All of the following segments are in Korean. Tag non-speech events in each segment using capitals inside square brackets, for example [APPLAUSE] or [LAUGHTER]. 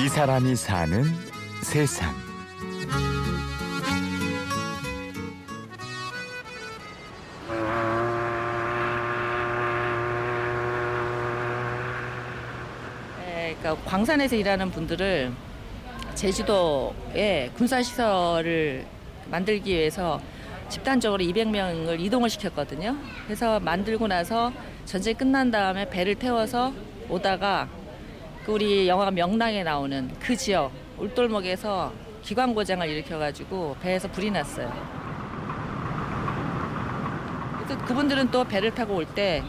이 사람이 사는 세상. 네, 그러니까 광산에서 일하는 분들을 제주도에 군사시설을 만들기 위해서 집단적으로 200명을 이동을 시켰거든요. 그래서 만들고 나서 전쟁 끝난 다음에 배를 태워서 오다가 그 우리 영화 명랑에 나오는 그 지역 울돌목에서 기관 고장을 일으켜가지고 배에서 불이 났어요. 그분들은 또 배를 타고 올 때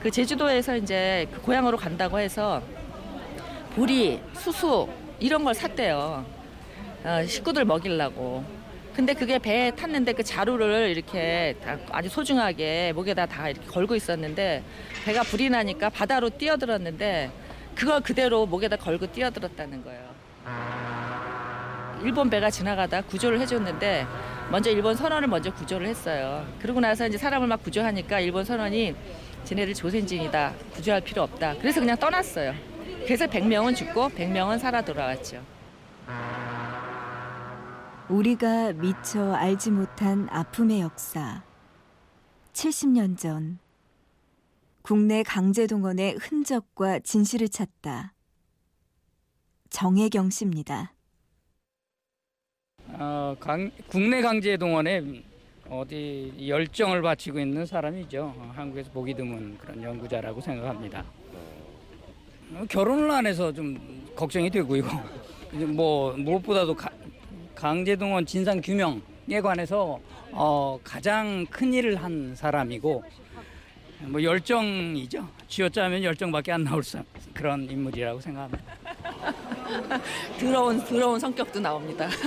그 제주도에서 이제 그 고향으로 간다고 해서 보리, 수수 이런 걸 샀대요. 어, 식구들 먹이려고. 근데 그게 배에 탔는데 그 자루를 이렇게 다 아주 소중하게 목에다 다 이렇게 걸고 있었는데 배가 불이 나니까 바다로 뛰어들었는데 그걸 그대로 목에다 걸고 뛰어들었다는 거예요. 일본 배가 지나가다 구조를 해줬는데 먼저 일본 선원을 먼저 구조를 했어요. 그러고 나서 이제 사람을 막 구조하니까 일본 선원이 쟤네들 조센진이다. 구조할 필요 없다. 그래서 그냥 떠났어요. 그래서 100명은 죽고 100명은 살아 돌아왔죠. 우리가 미처 알지 못한 아픔의 역사. 70년 전 국내 강제 동원의 흔적과 진실을 찾다. 정혜경 씨입니다. 어, 강, 국내 강제 동원에 어디 열정을 바치고 있는 사람이죠. 어, 한국에서 보기 드문 그런 연구자라고 생각합니다. 어, 결혼을 안 해서 좀 걱정이 되고요. [LAUGHS] 뭐 무엇보다도 가, 강제 동원 진상 규명에 관해서 어, 가장 큰 일을 한 사람이고 뭐 열정이죠. 쥐어짜면 열정밖에 안 나올 사- 그런 인물이라고 생각합니다. [LAUGHS] 더러운 더러운 성격도 나옵니다. [LAUGHS]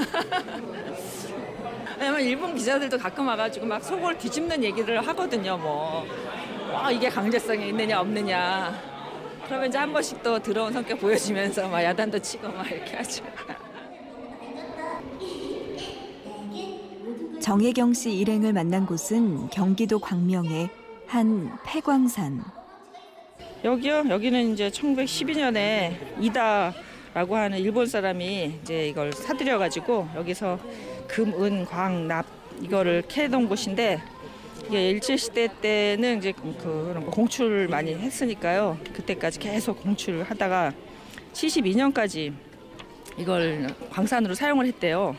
왜냐면 일본 기자들도 가끔 와가지고 막 속을 뒤집는 얘기를 하거든요. 뭐, 와 이게 강제성이 있느냐 없느냐. 그러면 이제 한 번씩 또 더러운 성격 보여주면서 막 야단도 치고 막 이렇게 하죠. 정혜경 씨 일행을 만난 곳은 경기도 광명의 한 폐광산. 여기요? 여기는 이제 1912년에 이다라고 하는 일본 사람이 이제 이걸 사들여 가지고 여기서 금, 은, 광, 납 이거를 캐던 곳인데 이게 일제 시대 때는 이제 그 그런 거 공출을 많이 했으니까요. 그때까지 계속 공출을 하다가 72년까지 이걸 광산으로 사용을 했대요.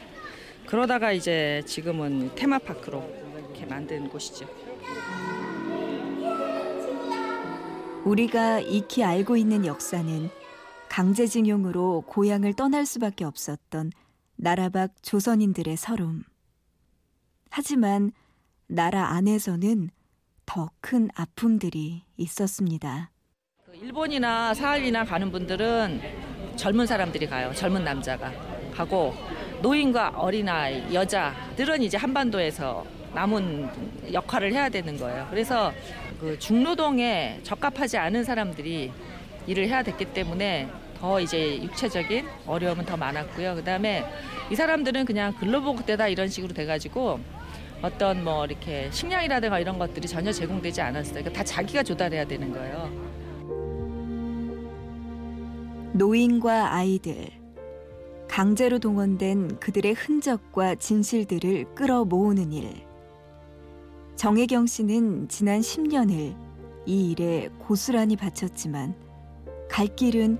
그러다가 이제 지금은 테마파크로 이렇게 만든 곳이죠. 우리가 익히 알고 있는 역사는 강제징용으로 고향을 떠날 수밖에 없었던 나라 밖 조선인들의 서름. 하지만 나라 안에서는 더 큰 아픔들이 있었습니다. 그 일본이나 사할리나 가는 분들은 젊은 사람들이 가요. 젊은 남자가 가고 노인과 어린아이, 여자들은 이제 한반도에서 남은 역할을 해야 되는 거예요. 그래서 그 중노동에 적합하지 않은 사람들이 일을 해야 됐기 때문에 더 이제 육체적인 어려움은 더 많았고요. 그다음에 이 사람들은 그냥 근로복대다 이런 식으로 돼가지고 어떤 뭐 이렇게 식량이라든가 이런 것들이 전혀 제공되지 않았어요. 그러니까 다 자기가 조달해야 되는 거예요. 노인과 아이들, 강제로 동원된 그들의 흔적과 진실들을 끌어 모으는 일. 정혜경 씨는 지난 10년을 이 일에 고스란히 바쳤지만 갈 길은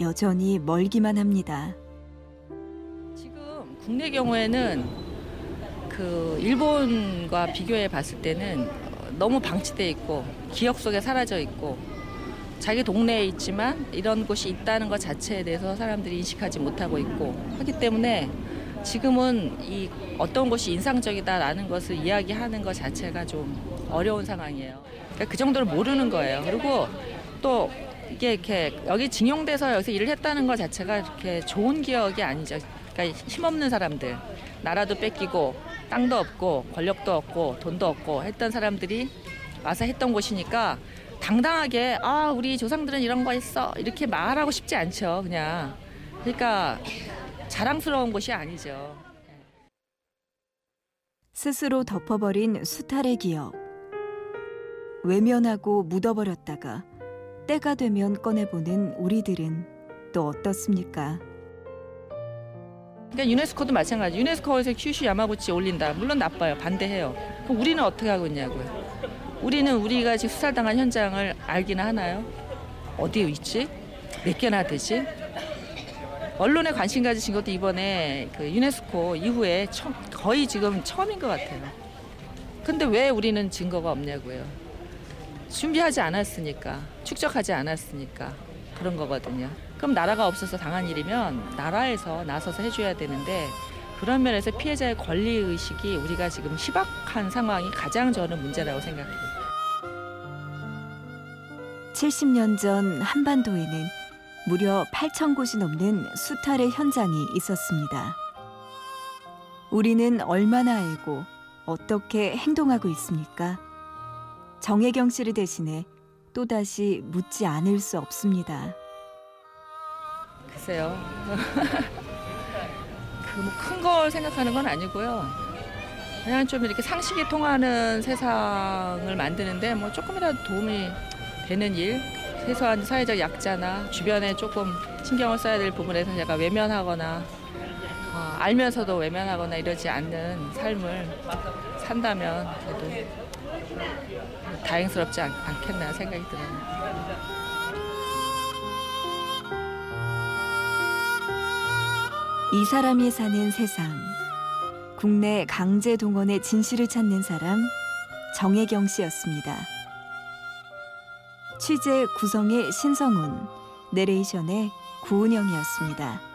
여전히 멀기만 합니다. 지금 국내 경우에는 그 일본과 비교해 봤을 때는 어, 너무 방치돼 있고 기억 속에 사라져 있고 자기 동네에 있지만 이런 곳이 있다는 것 자체에 대해서 사람들이 인식하지 못하고 있고 하기 때문에 지금은 이 어떤 곳이 인상적이다라는 것을 이야기하는 것 자체가 좀 어려운 상황이에요. 그러니까 그 정도를 모르는 거예요. 그리고 또 이게 이렇게 여기 징용돼서 여기서 일을 했다는 것 자체가 이렇게 좋은 기억이 아니죠. 그러니까 힘없는 사람들, 나라도 뺏기고 땅도 없고 권력도 없고 돈도 없고 했던 사람들이 와서 했던 곳이니까 당당하게 아 우리 조상들은 이런 거 했어 이렇게 말하고 싶지 않죠. 그냥 그러니까 자랑스러운 곳이 아니죠. 스스로 덮어버린 수탈의 기억. 외면하고 묻어버렸다가 때가 되면 꺼내보는 우리들은 또 어떻습니까? 그러니까 유네스코도 마찬가지. 유네스코에서 큐슈 야마구치 올린다. 물론 나빠요. 반대해요. 그럼 우리는 어떻게 하고 있냐고요. 우리는 우리가 지금 수살당한 현장을 알기나 하나요? 어디에 있지? 몇 개나 되지? 언론에 관심 가지신 것도 이번에 그 유네스코 이후에 처음- 거의 지금 처음인 것 같아요. 근데 왜 우리는 증거가 없냐고요. 준비하지 않았으니까, 축적하지 않았으니까 그런 거거든요. 그럼 나라가 없어서 당한 일이면 나라에서 나서서 해줘야 되는데 그런 면에서 피해자의 권리 의식이 우리가 지금 희박한 상황이 가장 저는 문제라고 생각해요. 70년 전 한반도에는 무려 8천 곳이 넘는 수탈의 현장이 있었습니다. 우리는 얼마나 알고 어떻게 행동하고 있습니까? 정혜경 씨를 대신해 또다시 묻지 않을 수 없습니다. 글쎄요. [LAUGHS] 그 뭐 큰 걸 생각하는 건 아니고요. 그냥 좀 이렇게 상식이 통하는 세상을 만드는데 뭐 조금이라도 도움이 되는 일, 최소한 사회적 약자나 주변에 조금 신경을 써야 될 부분에서 제가 외면하거나 어, 알면서도 외면하거나 이러지 않는 삶을 산다면 그래도 다행스럽지 않, 않겠나 생각이 들어요. 이 사람이 사는 세상. 국내 강제 동원의 진실을 찾는 사람 정혜경 씨였습니다. 취재 구성의 신성훈, 내레이션의 구은영이었습니다.